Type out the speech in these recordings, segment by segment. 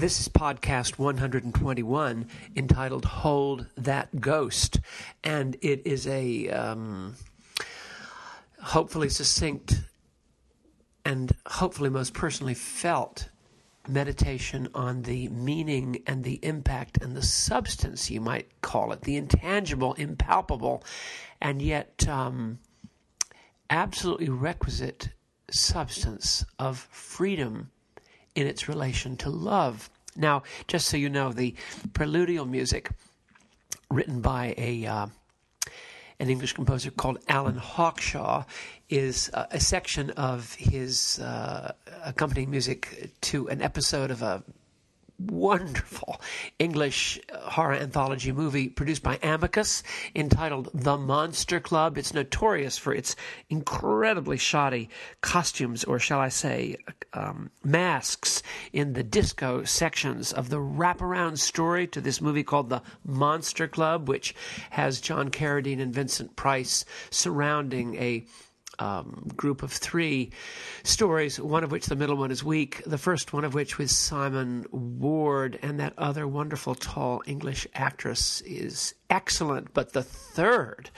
This is podcast 121 entitled Hold That Ghost. And it is a um, hopefully succinct and hopefully most personally felt meditation on the meaning and the impact and the substance, you might call it, the intangible, impalpable, and yet um, absolutely requisite substance of freedom in its relation to love. Now, just so you know, the preludial music written by a uh, an English composer called Alan Hawkshaw is uh, a section of his uh, accompanying music to an episode of a wonderful English horror anthology movie produced by Amicus entitled The Monster Club. It's notorious for its incredibly shoddy costumes, or shall I say, um, masks in the disco sections of the wraparound story to this movie called The Monster Club, which has John Carradine and Vincent Price surrounding a um, group of three stories, one of which the middle one is weak, the first one of which with Simon Ward and that other wonderful tall English actress is excellent. But the third,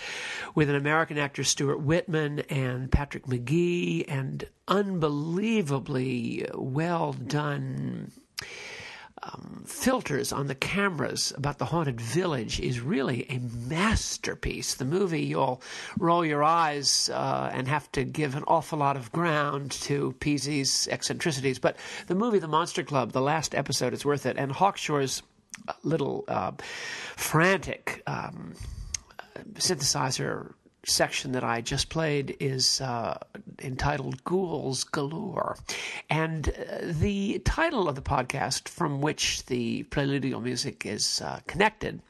with an American actor, Stuart Whitman and Patrick Magee, and unbelievably well done um, filters on the cameras about the haunted village is really a masterpiece. The movie, you'll roll your eyes uh, and have to give an awful lot of ground to Peasy's eccentricities. But the movie, The Monster Club, the last episode is worth it. And Hawkshaw's little uh, frantic um, synthesizer section that I just played is uh, entitled Ghouls Galore. And uh, the title of the podcast, from which the preludial music is uh, connected,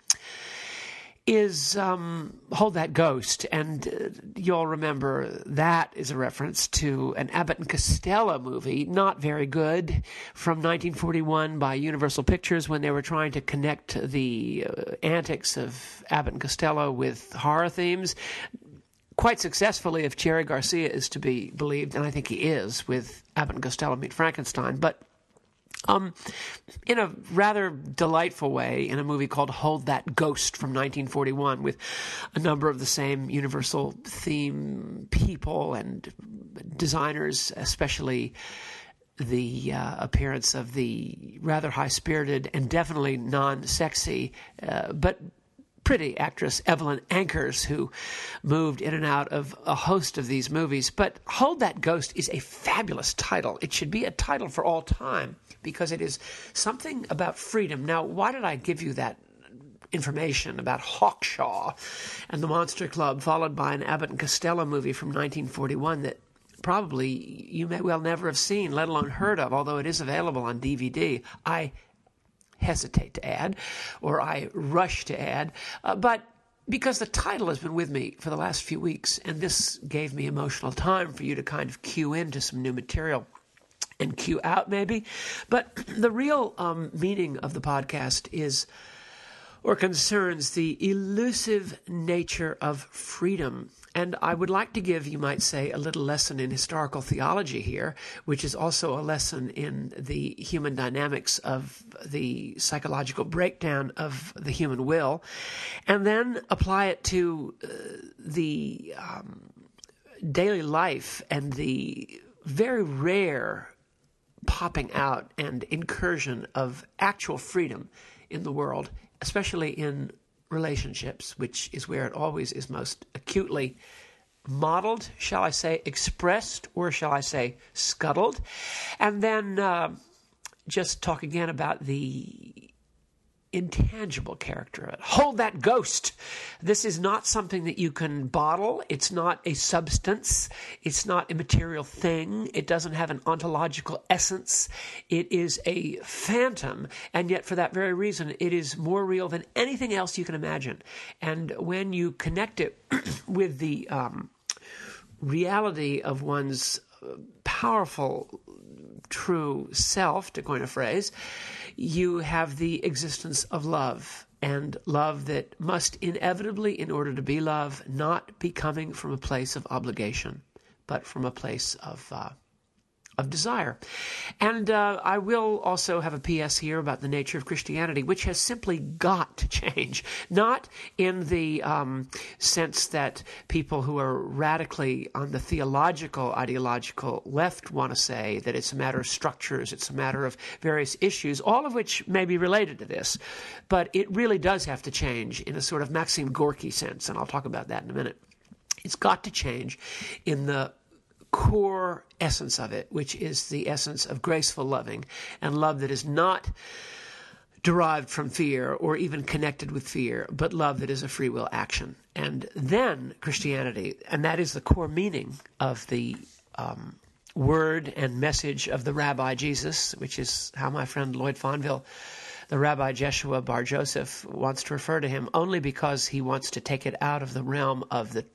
is um, Hold That Ghost. And uh, you'll remember that is a reference to an Abbott and Costello movie, not very good, from 1941 by Universal Pictures when they were trying to connect the uh, antics of Abbott and Costello with horror themes. Quite successfully, if Jerry Garcia is to be believed, and I think he is, with Abbott and Costello Meet Frankenstein. But um, in a rather delightful way, in a movie called Hold That Ghost from 1941, with a number of the same universal theme people and designers, especially the uh, appearance of the rather high spirited and definitely non sexy, uh, but pretty actress Evelyn Ankers, who moved in and out of a host of these movies. But Hold That Ghost is a fabulous title. It should be a title for all time because it is something about freedom. Now, why did I give you that? Information about Hawkshaw and the Monster Club, followed by an Abbott and Costello movie from 1941 that probably you may well never have seen, let alone heard of, although it is available on DVD. I hesitate to add, or I rush to add, uh, but because the title has been with me for the last few weeks, and this gave me emotional time for you to kind of cue into some new material and cue out maybe. But the real um, meaning of the podcast is or concerns the elusive nature of freedom. And I would like to give, you might say, a little lesson in historical theology here, which is also a lesson in the human dynamics of the psychological breakdown of the human will, and then apply it to uh, the um, daily life and the very rare popping out and incursion of actual freedom in the world, especially in relationships, which is where it always is most acutely modeled, shall I say, expressed, or shall I say, scuttled. And then uh, just talk again about the intangible character of it. Hold that ghost. This is not something that you can bottle. It's not a substance. It's not a material thing. It doesn't have an ontological essence. It is a phantom. And yet, for that very reason, it is more real than anything else you can imagine. And when you connect it with the um, reality of one's powerful, true self, to coin a phrase, you have the existence of love and love that must inevitably, in order to be love, not be coming from a place of obligation, but from a place of uh, of desire. And uh, I will also have a PS here about the nature of Christianity, which has simply got to change. Not in the um, sense that people who are radically on the theological, ideological left want to say that it's a matter of structures, it's a matter of various issues, all of which may be related to this. But it really does have to change in a sort of Maxim Gorky sense, and I'll talk about that in a minute. It's got to change in the core essence of it, which is the essence of graceful loving and love that is not derived from fear or even connected with fear, but love that is a free will action. And then Christianity, and that is the core meaning of the um, word and message of the Rabbi Jesus, which is how my friend Lloyd Fonville the Rabbi Jeshua Bar Joseph wants to refer to him only because he wants to take it out of the realm of the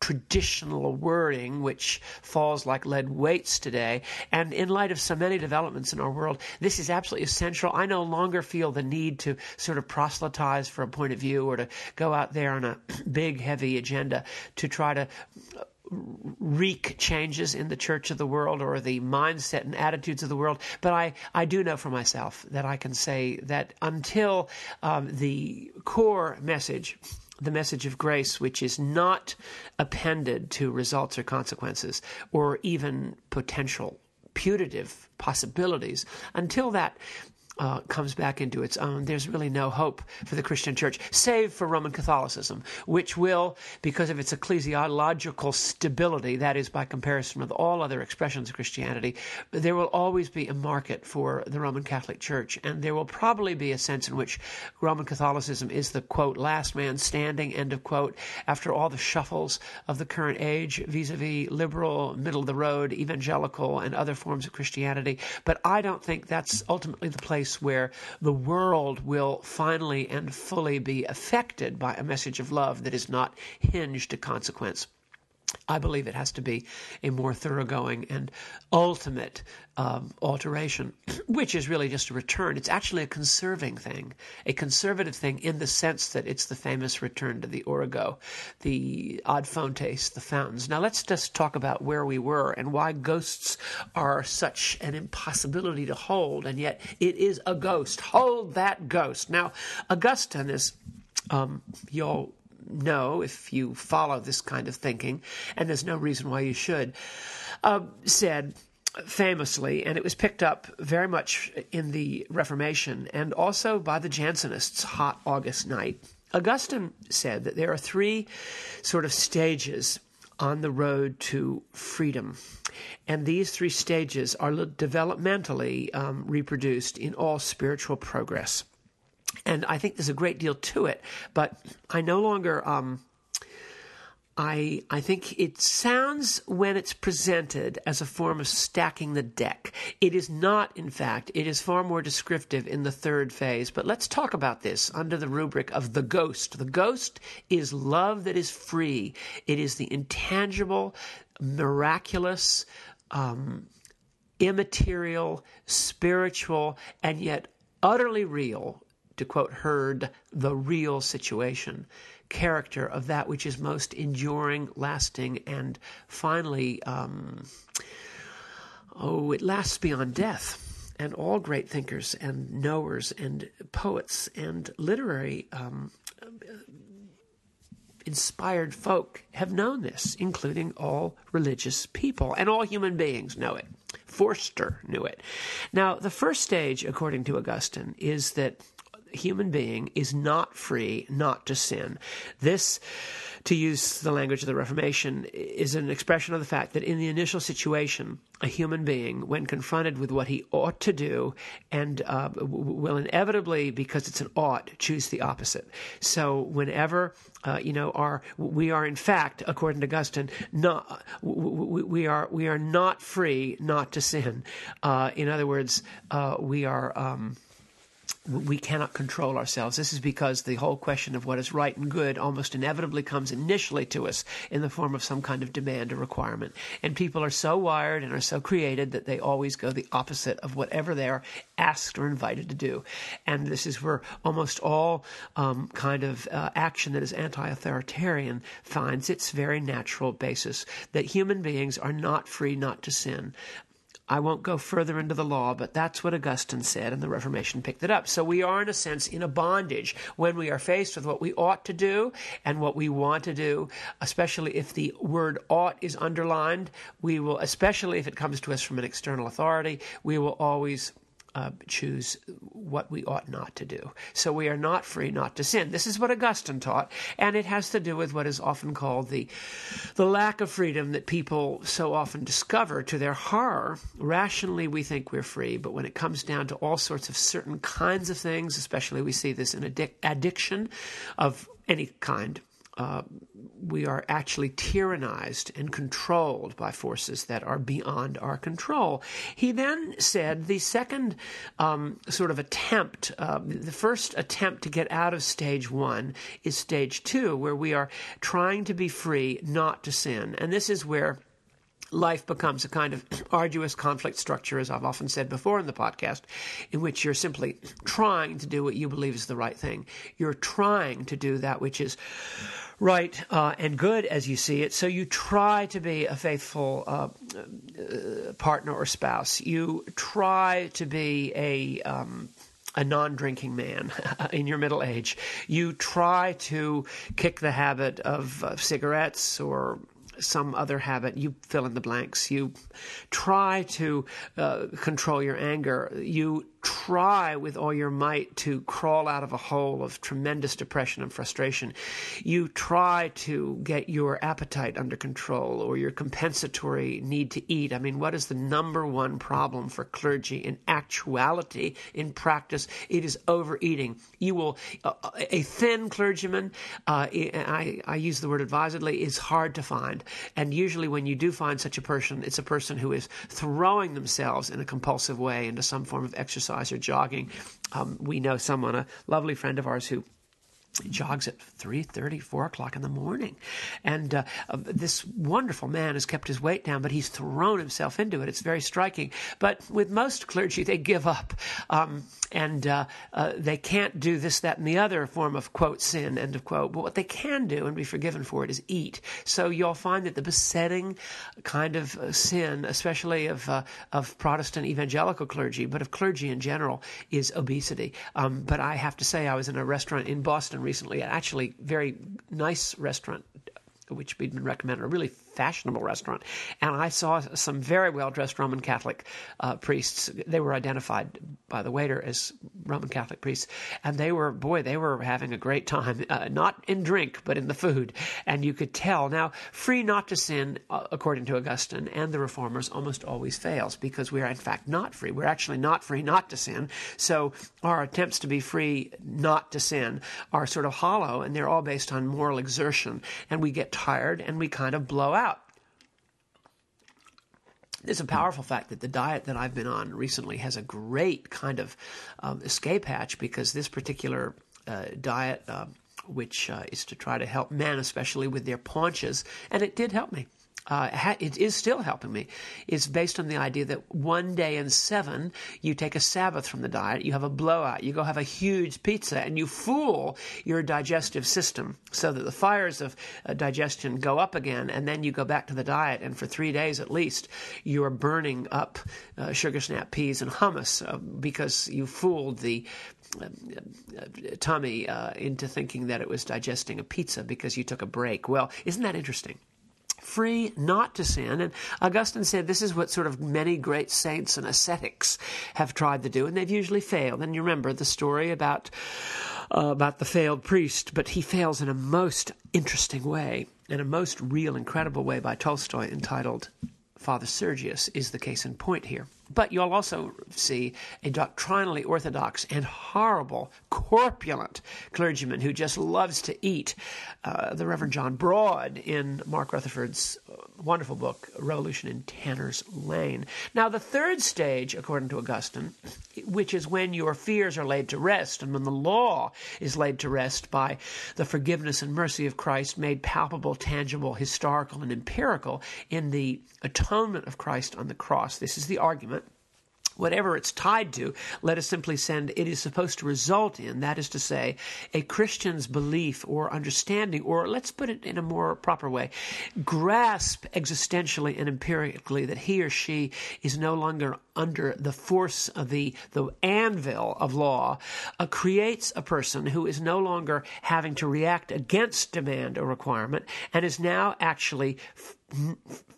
traditional wording, which falls like lead weights today. And in light of so many developments in our world, this is absolutely essential. I no longer feel the need to sort of proselytize for a point of view or to go out there on a big, heavy agenda to try to wreak changes in the church of the world or the mindset and attitudes of the world. But I, I do know for myself that I can say that until um, the core message the message of grace, which is not appended to results or consequences or even potential putative possibilities, until that uh, comes back into its own, there's really no hope for the Christian church, save for Roman Catholicism, which will, because of its ecclesiological stability, that is, by comparison with all other expressions of Christianity, there will always be a market for the Roman Catholic Church. And there will probably be a sense in which Roman Catholicism is the, quote, last man standing, end of quote, after all the shuffles of the current age vis a vis liberal, middle of the road, evangelical, and other forms of Christianity. But I don't think that's ultimately the place place where the world will finally and fully be affected by a message of love that is not hinged to consequence. I believe it has to be a more thoroughgoing and ultimate um, alteration, which is really just a return. It's actually a conserving thing, a conservative thing in the sense that it's the famous return to the origo, the ad fontes, the fountains. Now let's just talk about where we were and why ghosts are such an impossibility to hold, and yet it is a ghost. Hold that ghost. Now, Augustine is, um, y'all know if you follow this kind of thinking, and there's no reason why you should, uh, said famously, and it was picked up very much in the Reformation and also by the Jansenists, hot August night. Augustine said that there are three sort of stages on the road to freedom. And these three stages are developmentally um, reproduced in all spiritual progress and I think there's a great deal to it. But I no longer. Um, I I think it sounds when it's presented as a form of stacking the deck. It is not, in fact. It is far more descriptive in the third phase. But let's talk about this under the rubric of the ghost. The ghost is love that is free. It is the intangible, miraculous, um, immaterial, spiritual, and yet utterly real to quote Heard, the real situation, character of that which is most enduring, lasting, and finally, um, oh, it lasts beyond death. And all great thinkers and knowers and poets and literary um, inspired folk have known this, including all religious people, and all human beings know it. Forster knew it. Now, the first stage, according to Augustine, is that human being is not free not to sin. This, to use the language of the Reformation, is an expression of the fact that in the initial situation, a human being, when confronted with what he ought to do, and uh, will inevitably, because it's an ought, choose the opposite. So whenever uh, you know, are we are in fact, according to Augustine, not we, we are we are not free not to sin. Uh, in other words, uh, we are. Um, we cannot control ourselves. This is because the whole question of what is right and good almost inevitably comes initially to us in the form of some kind of demand or requirement. And people are so wired and are so created that they always go the opposite of whatever they are asked or invited to do. And this is where almost all um, kind of uh, action that is anti authoritarian finds its very natural basis that human beings are not free not to sin. I won't go further into the law, but that's what Augustine said, and the Reformation picked it up. So we are, in a sense, in a bondage when we are faced with what we ought to do and what we want to do, especially if the word ought is underlined. We will, especially if it comes to us from an external authority, we will always uh, choose what we ought not to do. So we are not free not to sin. This is what Augustine taught, and it has to do with what is often called the the lack of freedom that people so often discover to their horror. Rationally, we think we're free, but when it comes down to all sorts of certain kinds of things, especially we see this in addic- addiction of any kind, uh, we are actually tyrannized and controlled by forces that are beyond our control. He then said the second um, sort of attempt, uh, the first attempt to get out of stage one is stage two, where we are trying to be free not to sin. And this is where life becomes a kind of arduous conflict structure, as I've often said before in the podcast, in which you're simply trying to do what you believe is the right thing. You're trying to do that which is right uh, and good as you see it. So you try to be a faithful uh, uh, partner or spouse. You try to be a um, a non drinking man in your middle age. You try to kick the habit of uh, cigarettes or some other habit. You fill in the blanks. You try to uh, control your anger. You try with all your might to crawl out of a hole of tremendous depression and frustration. You try to get your appetite under control or your compensatory need to eat. I mean, what is the number one problem for clergy in actuality, in practice? It is overeating. You will, uh, a thin clergyman, uh, I, I use the word advisedly, is hard to find. And usually when you do find such a person, it's a person who is throwing themselves in a compulsive way into some form of exercise exercise or jogging. Um, we know someone, a lovely friend of ours, who jogs at 3.30 4 o'clock in the morning and uh, uh, this wonderful man has kept his weight down but he's thrown himself into it it's very striking but with most clergy they give up um, and uh, uh, they can't do this, that, and the other form of quote sin end of quote. But what they can do and be forgiven for it is eat. So you'll find that the besetting kind of uh, sin, especially of uh, of Protestant evangelical clergy, but of clergy in general, is obesity. Um, but I have to say, I was in a restaurant in Boston recently, at actually very nice restaurant which we'd been recommended, a really fashionable restaurant. And I saw some very well dressed Roman Catholic uh, priests. They were identified by the waiter as Roman Catholic priests. And they were, boy, they were having a great time, uh, not in drink, but in the food. And you could tell. Now, free not to sin, uh, according to Augustine and the reformers, almost always fails because we are, in fact, not free. We're actually not free not to sin. So our attempts to be free not to sin are sort of hollow and they're all based on moral exertion. And we get tired and we kind of blow out. It's a powerful fact that the diet that I've been on recently has a great kind of um, escape hatch because this particular uh, diet, uh, which uh, is to try to help men, especially with their paunches, and it did help me. Uh, ha- it is still helping me It's based on the idea that one day in seven you take a Sabbath from the diet, you have a blowout, you go have a huge pizza, and you fool your digestive system so that the fires of uh, digestion go up again, and then you go back to the diet, and for three days at least you are burning up uh, sugar snap peas and hummus uh, because you fooled the uh, tummy uh, into thinking that it was digesting a pizza because you took a break. Well, isn't that interesting? Free not to sin. And Augustine said this is what sort of many great saints and ascetics have tried to do, and they've usually failed. And you remember the story about uh, about the failed priest, but he fails in a most interesting way, in a most real, incredible way by Tolstoy, entitled Father Sergius is the case in point here. But you'll also see a doctrinally orthodox and horrible, corpulent clergyman who just loves to eat. Uh, the Reverend John Broad in Mark Rutherford's uh, wonderful book, Revolution in Tanner's Lane. Now, the third stage, according to Augustine, which is when your fears are laid to rest and when the law is laid to rest by the forgiveness and mercy of Christ made palpable, tangible, historical, and empirical in the atonement of Christ on the cross. This is the argument whatever it's tied to, let us simply send it is supposed to result in, that is to say, a Christian's belief or understanding, or let's put it in a more proper way, grasp existentially and empirically that he or she is no longer under the force of the, the anvil of law, uh, creates a person who is no longer having to react against demand or requirement and is now actually f-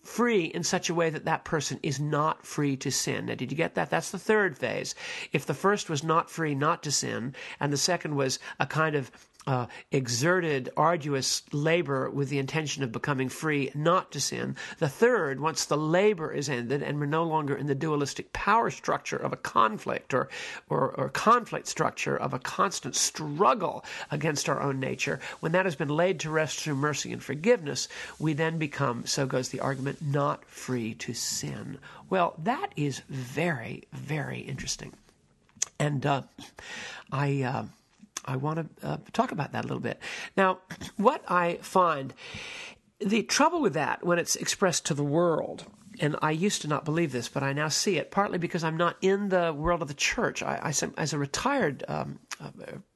free in such a way that that person is not free to sin. Now, did you get that? That's the third phase. If the first was not free not to sin, and the second was a kind of uh, exerted, arduous labor with the intention of becoming free not to sin. The third, once the labor is ended and we're no longer in the dualistic power structure of a conflict or, or, or conflict structure of a constant struggle against our own nature, when that has been laid to rest through mercy and forgiveness, we then become, so goes the argument, not free to sin. Well, that is very, very interesting. And uh, I. Uh, I want to uh, talk about that a little bit. Now, what I find the trouble with that when it's expressed to the world, and I used to not believe this, but I now see it, partly because I'm not in the world of the church. I, I as a retired um, uh,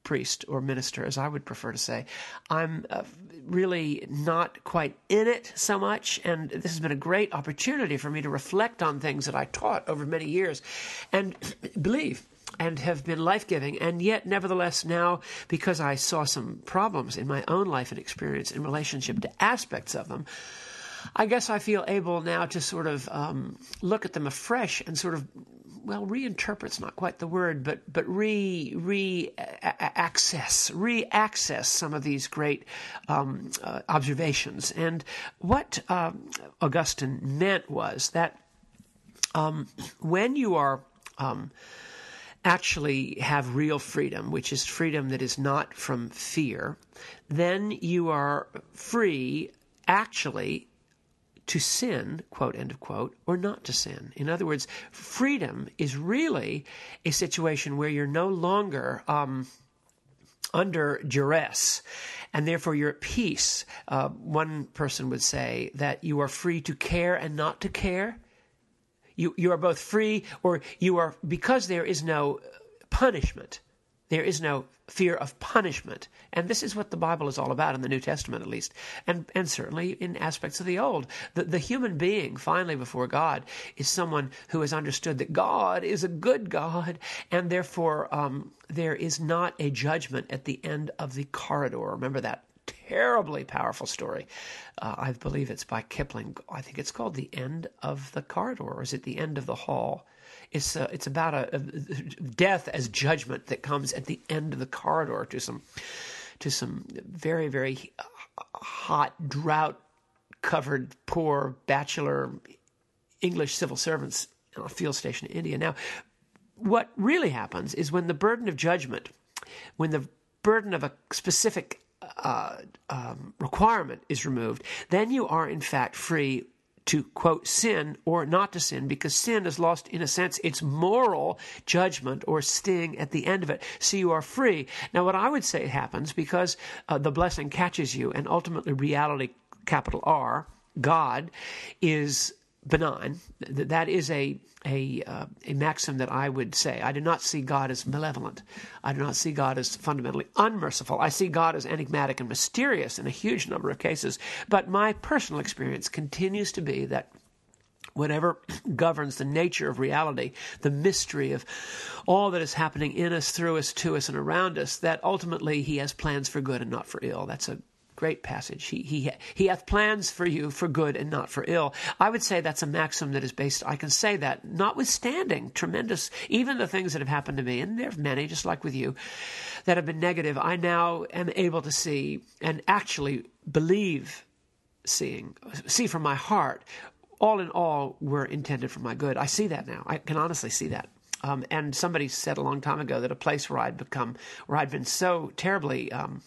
priest or minister, as I would prefer to say, I'm uh, really not quite in it so much. And this has been a great opportunity for me to reflect on things that I taught over many years and believe and have been life giving. And yet, nevertheless, now, because I saw some problems in my own life and experience in relationship to aspects of them, I guess I feel able now to sort of um, look at them afresh and sort of well, reinterpret's not quite the word, but but re re access re access some of these great um, uh, observations. And what um, Augustine meant was that um, when you are um, actually have real freedom, which is freedom that is not from fear, then you are free actually to sin, quote, end of quote, or not to sin. In other words, freedom is really a situation where you're no longer um, under duress and therefore you're at peace. Uh, one person would say that you are free to care and not to care. You, you are both free, or you are, because there is no punishment, there is no fear of punishment. And this is what the Bible is all about, in the New Testament at least, and, and certainly in aspects of the Old. The, the human being, finally, before God, is someone who has understood that God is a good God, and therefore um, there is not a judgment at the end of the corridor. Remember that terribly powerful story. Uh, I believe it's by Kipling. I think it's called The End of the Corridor, or is it The End of the Hall? It's, uh, it's about a, a, death as judgment that comes at the end of the corridor to some, to some very, very hot, drought covered, poor bachelor English civil servants on a field station in India. Now, what really happens is when the burden of judgment, when the burden of a specific uh, um, requirement is removed, then you are in fact free to quote sin or not to sin because sin has lost in a sense. Its moral judgment or sting at the end of it. So you are free. Now what i would say happens because uh, the blessing catches you and ultimately reality capital r God is benign. That is a a uh, a maxim that I would say. I do not see God as malevolent. I do not see God as fundamentally unmerciful. I see God as enigmatic and mysterious in a huge number of cases. But my personal experience continues to be that whatever governs the nature of reality, the mystery of all that is happening in us, through us, to us, and around us, that ultimately He has plans for good and not for ill. That's a great passage. He, he, he hath plans for you for good and not for ill. I would say that's a maxim that is based, I can say that, notwithstanding tremendous, even the things that have happened to me, and there are many, just like with you, that have been negative, I now am able to see and actually believe seeing, see from my heart, all in all were intended for my good. I see that now. I can honestly see that. Um, and somebody said a long time ago that a place where I'd become, where I'd been so terribly um,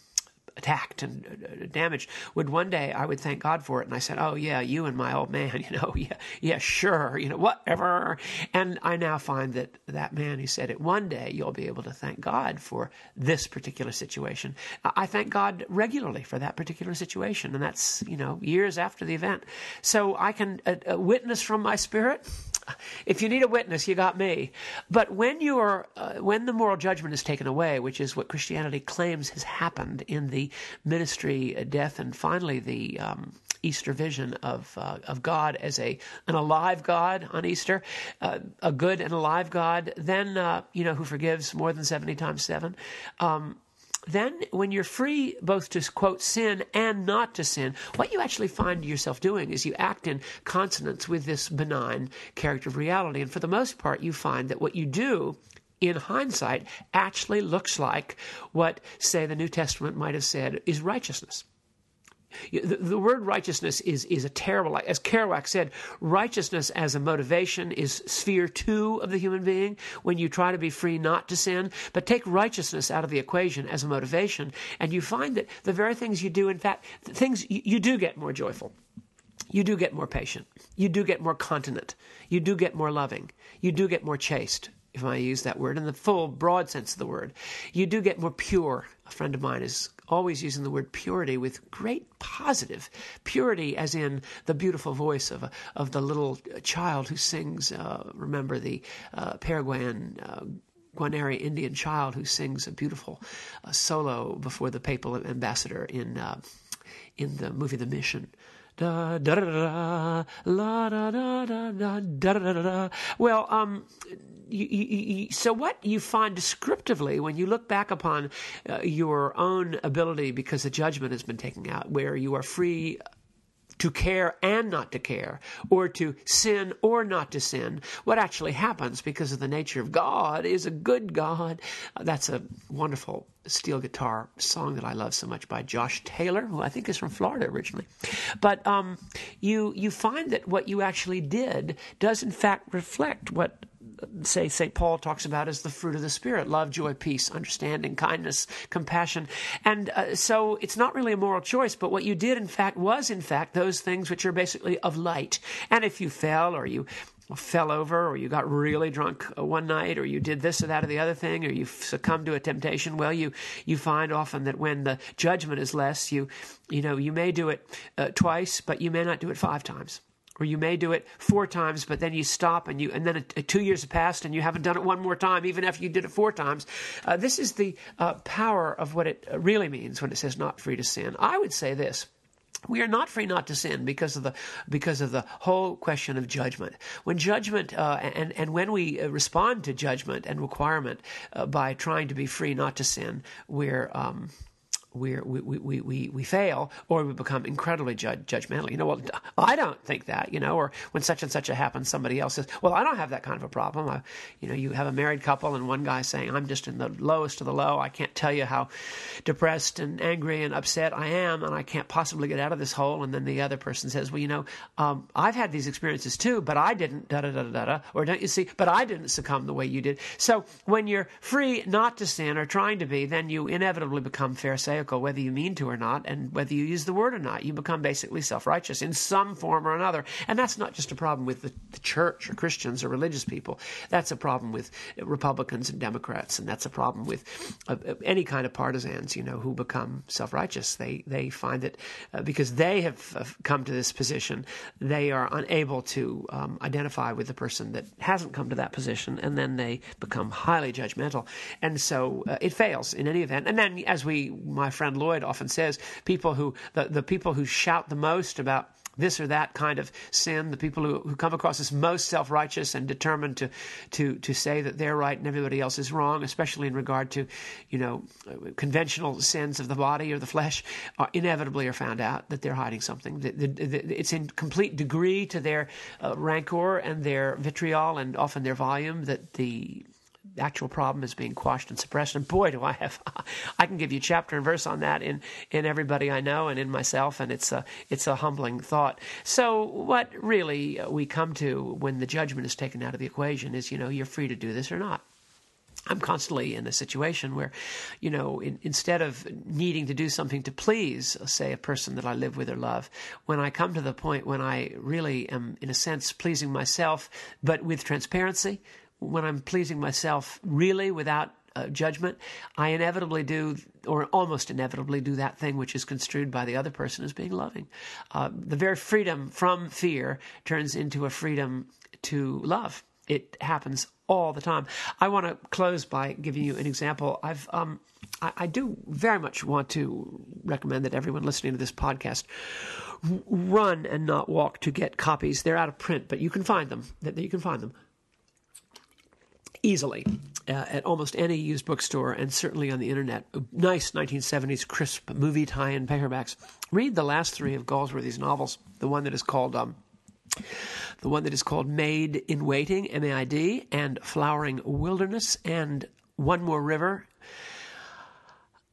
attacked and uh, damaged would one day I would thank God for it. And I said, "Oh yeah, you and my old man, you know, yeah, yeah, sure, you know, whatever." And I now find that that man who said it one day you'll be able to thank God for this particular situation. I thank God regularly for that particular situation, and that's you know years after the event. So I can uh, uh, witness from my spirit if you need a witness, you got me. But when you are, uh, when the moral judgment is taken away, which is what Christianity claims has happened in the ministry, uh, death, and finally the um, Easter vision of uh, of God as a an alive God on Easter, uh, a good and alive God, then uh, you know who forgives more than seventy times seven. Um, then when you're free both to quote sin and not to sin, what you actually find yourself doing is you act in consonance with this benign character of reality. And for the most part, you find that what you do in hindsight actually looks like what, say, the New Testament might have said is righteousness. The, the, word righteousness is, is a terrible, as Kerouac said, righteousness as a motivation is sphere two of the human being when you try to be free not to sin. But take righteousness out of the equation as a motivation, and you find that the very things you do, in fact, things you, you do get more joyful. You do get more patient. You do get more continent. You do get more loving. You do get more chaste if I use that word in the full, broad sense of the word. You do get more pure. A friend of mine is always using the word purity with great positive purity, as in the beautiful voice of a, of the little child who sings. Uh, remember the uh, Paraguayan. Uh, Guarani Indian child who sings a beautiful uh, solo before the papal ambassador in uh, in the movie The Mission. Da, da, da, la, da, da, da, da, da, da, da. Well, um, you, you, you, so what you find descriptively when you look back upon uh, your own ability because the judgment has been taken out, where you are free to care and not to care, or to sin or not to sin. What actually happens because of the nature of God is a good God. That's a wonderful steel guitar song that I love so much by Josh Taylor, who I think is from Florida originally. But um, you you find that what you actually did does in fact reflect what say St. Paul talks about as the fruit of the Spirit love, joy, peace, understanding, kindness, compassion. And uh, so it's not really a moral choice, but what you did, in fact, was, in fact, those things which are basically of light. And if you fell or you fell over or you got really drunk uh, one night or you did this or that or the other thing or you succumbed to a temptation well you you find often that when the judgment is less you you know you may do it uh, twice but you may not do it five times or you may do it four times, but then you stop and you, and then a, a two years have passed and you haven't done it one more time, even after you did it four times. Uh, this is the uh, power of what it really means when it says not free to sin. I would say this. We are not free not to sin because of the because of the whole question of judgment. When judgment uh, and and when we uh, respond to judgment and requirement uh, by trying to be free not to sin, we're um, we we, we, we, we fail or we become incredibly judgmental. You know, well, I don't think that, you know, or when such and such a happens, somebody else says, well, I don't have that kind of a problem. I, you know, you have a married couple and one guy saying, I'm just in the lowest of the low. I can't tell you how depressed and angry and upset I am, and I can't possibly get out of this hole. And then the other person says, well, you know, um, I've had these experiences too, but I didn't, da da da da da, or don't you see, but I didn't succumb the way you did. So when you're free not to sin or trying to be, then you inevitably become Pharisaical hypocritical, whether you mean to or not, and whether you use the word or not. You become basically self righteous in some form or another. And that's not just a problem with the, the church or Christians or religious people. That's a problem with Republicans and Democrats, and that's a problem with uh, any kind of partisans, you know, who become self righteous. They, they find that uh, because they have come to this position, they are unable to um, identify with the person that hasn't come to that position, and then they become highly judgmental. And so uh, it fails in any event. And then, as we, my friend Lloyd often says, people who, the, the people who shout the most about this or that kind of sin, the people who, who come across as most self righteous and determined to, to, to say that they're right and everybody else is wrong, especially in regard to, you know, conventional sins of the body or the flesh, are inevitably are found out that they're hiding something. The, the, the, it's in complete degree to their uh, rancor and their vitriol and often their volume that the actual problem is being quashed and suppressed. And boy, do I have, I can give you chapter and verse on that in, in everybody I know and in myself, and it's a, it's a humbling thought. So, what really we come to when the judgment is taken out of the equation is, you know, you're free to do this or not. I'm constantly in a situation where, you know, in, instead of needing to do something to please, say, a person that I live with or love, when I come to the point when I really am, in a sense, pleasing myself, but with transparency, when I'm pleasing myself really without uh, judgment, I inevitably do, or almost inevitably do that thing which is construed by the other person as being loving. Uh, the very freedom from fear turns into a freedom to love. It happens all the time. I want to close by giving you an example. I've um, I, I, do very much want to recommend that everyone listening to this podcast run and not walk to get copies. They're out of print, but you can find them. That you can find them easily uh, at almost any used bookstore and certainly on the internet. Nice 1970s crisp movie tie-in paperbacks. Read the last three of Galsworthy's novels. The one that is called um, the one that is called Maid in Waiting, M-A-I-D, and Flowering Wilderness, and One More River,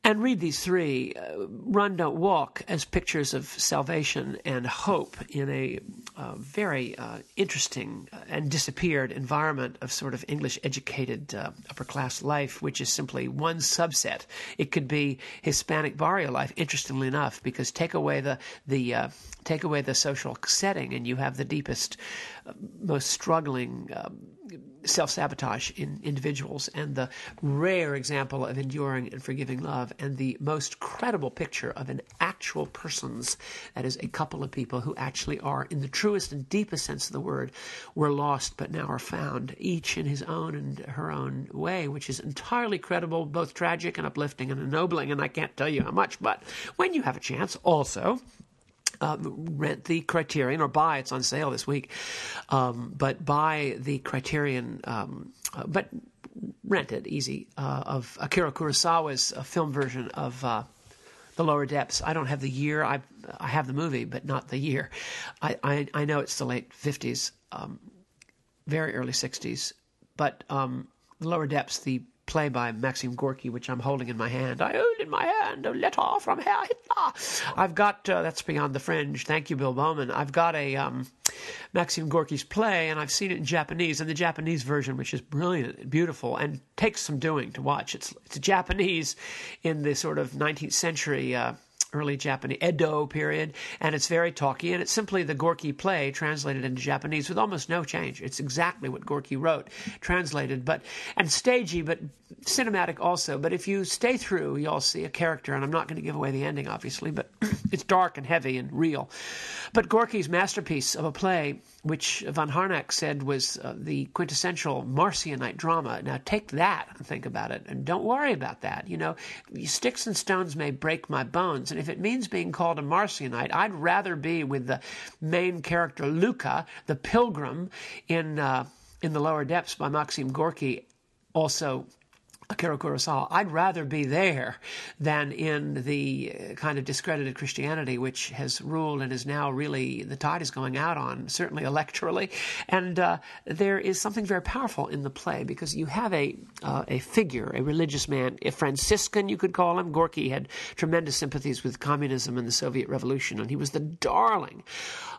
and read these three. Uh, run don't walk as pictures of salvation and hope in a uh, very uh, interesting and disappeared environment of sort of english educated uh, upper class life which is simply one subset. It could be hispanic barrio life interestingly enough because take away the the uh, take away the social setting and you have the deepest uh, most struggling um, self sabotage in individuals and the rare example of enduring and forgiving love and the most credible picture of an actual person's, that is, a couple of people who actually are, in the truest and deepest sense of the word, were lost but now are found, each in his own and her own way, which is entirely credible, both tragic and uplifting and ennobling. And I can't tell you how much, but when you have a chance, also, um, rent the Criterion or buy. It's on sale this week, um, but buy the Criterion. Um, uh, but rent it easy uh, of Akira Kurosawa's uh, film version of uh, the Lower Depths. I don't have the year. I I have the movie, but not the year. I I, I know it's the late fifties, um, very early sixties. But um, the Lower Depths, the play by Maxim Gorky, which I'm holding in my hand. I hold in my hand a letter from Herr Hitler. I've got uh, that's beyond the fringe. Thank you, Bill Bowman. I've got a um, Maxim Gorky's play, and I've seen it in Japanese, and the Japanese version, which is brilliant and beautiful, and takes some doing to watch. It's it's Japanese in the sort of 19th century. Uh, early Japanese Edo period, and it's very talky, and it's simply the Gorky play translated into Japanese with almost no change. It's exactly what Gorky wrote, translated, but and stagey, but cinematic also. But if you stay through, you'll see a character, and I'm not going to give away the ending, obviously, but it's dark and heavy and real. But Gorky's masterpiece of a play, which von Harnack said was uh, the quintessential Marcionite drama. Now take that and think about it, and don't worry about that. You know, sticks and stones may break my bones, and if it means being called a Marcionite, I'd rather be with the main character Luca, the pilgrim in. Uh, in the lower depths by Maxim Gorky, also Akira Kurosawa. I'd rather be there than in the uh, kind of discredited Christianity which has ruled and is now really the tide is going out on, certainly electorally. And uh, there is something very powerful in the play because you have a uh, a figure, a religious man, a Franciscan, you could call him. Gorky had tremendous sympathies with communism and the Soviet Revolution, and he was the darling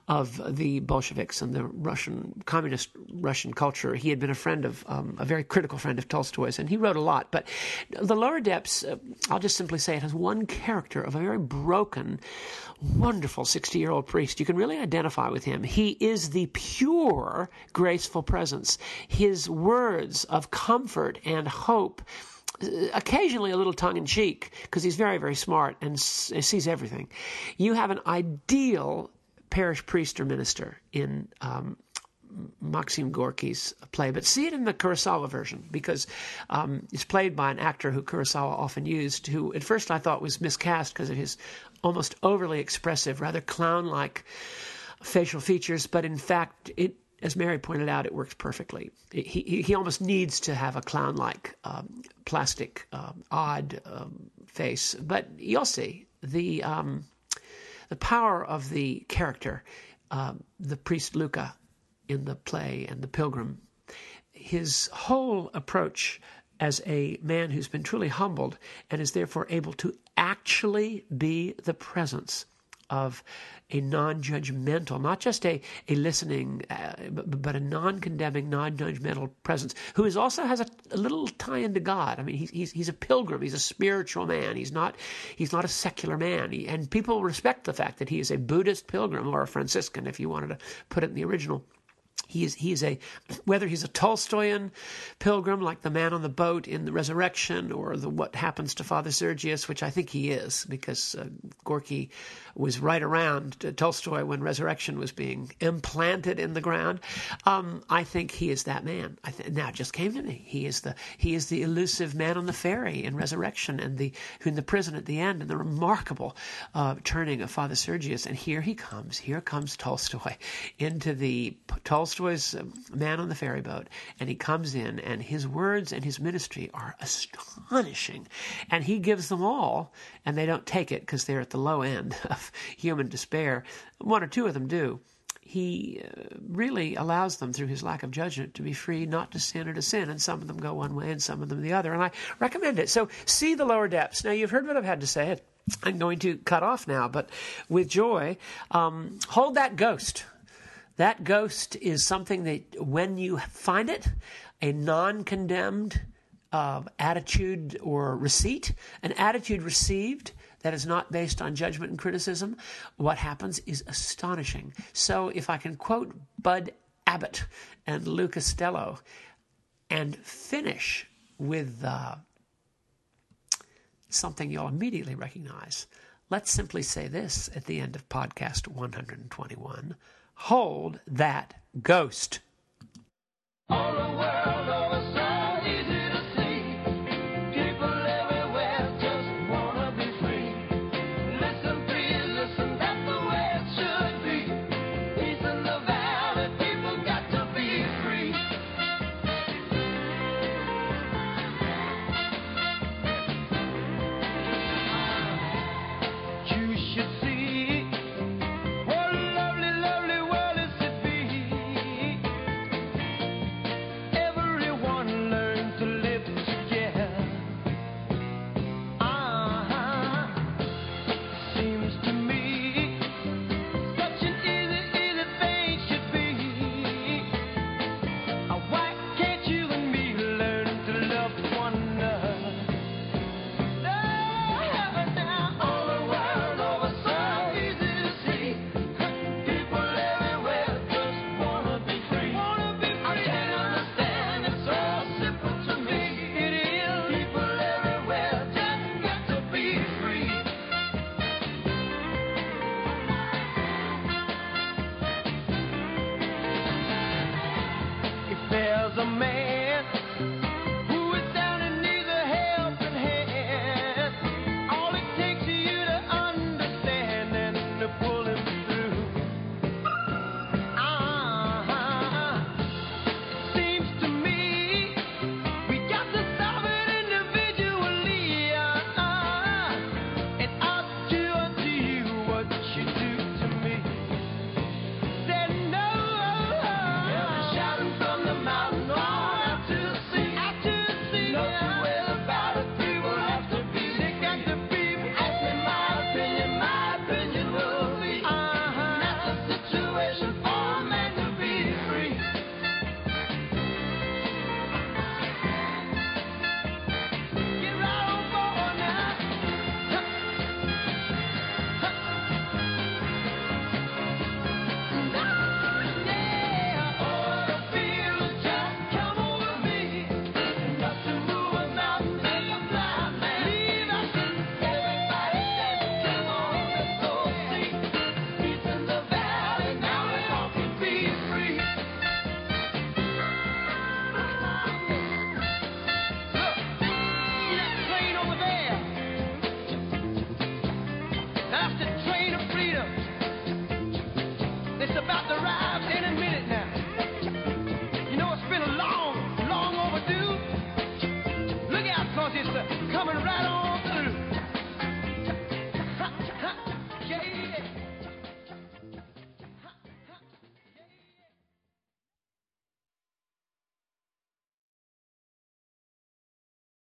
of the Bolsheviks and the Russian communist Russian culture. He had been a friend of um, a very critical friend of Tolstoy's, and he wrote a lot plot. But the lower depths, uh, I'll just simply say it has one character of a very broken, wonderful 60 year old priest. You can really identify with him. He is the pure, graceful presence. His words of comfort and hope uh, occasionally a little tongue in cheek because he's very, very smart and sees everything. You have an ideal parish priest or minister in um, Maxim Gorky's play, but see it in the Kurosawa version because um, it's played by an actor who Kurosawa often used, who at first I thought was miscast because of his almost overly expressive, rather clown like facial features, but in fact, it as Mary pointed out, it works perfectly. He, he, almost needs to have a clown like um, plastic, um, odd um, face, but you'll see the, um, the power of the character, uh, the priest Luca in the play and the pilgrim. His whole approach as a man who's been truly humbled and is therefore able to actually be the presence of a non judgmental, not just a, a listening, uh, but, a non condemning, non judgmental presence, who is also has a, a, little tie into God. I mean, he's, he's, he's a pilgrim, he's a spiritual man, he's not, he's not a secular man. He, and people respect the fact that he is a Buddhist pilgrim or a Franciscan, if you wanted to put it in the original. He is, he is a, whether he's a Tolstoyan pilgrim like the man on the boat in the resurrection or the what happens to Father Sergius, which I think he is, because uh, Gorky was right around Tolstoy when resurrection was being implanted in the ground. Um, I think he is that man. Th- now it just came to me. He is the he is the elusive man on the ferry in resurrection and the in the prison at the end and the remarkable uh, turning of Father Sergius. And here he comes. Here comes Tolstoy into the Tolstoy's uh, man on the ferry boat, and he comes in, and his words and his ministry are astonishing, and he gives them all, and they don't take it because they're at the low end of human despair. One or two of them do. He uh, really allows them, through his lack of judgment, to be free not to sin or to sin. And some of them go one way and some of them the other. And I recommend it. So see the lower depths. Now, you've heard what I've had to say. I'm going to cut off now, but with joy, um, hold that ghost. That ghost is something that when you find it, a non condemned uh, attitude or receipt, an attitude received that is not based on judgment and criticism, what happens is astonishing. So, if I can quote Bud Abbott and Lou Costello and finish with uh, something you'll immediately recognize, let's simply say this at the end of podcast 121 Hold that ghost.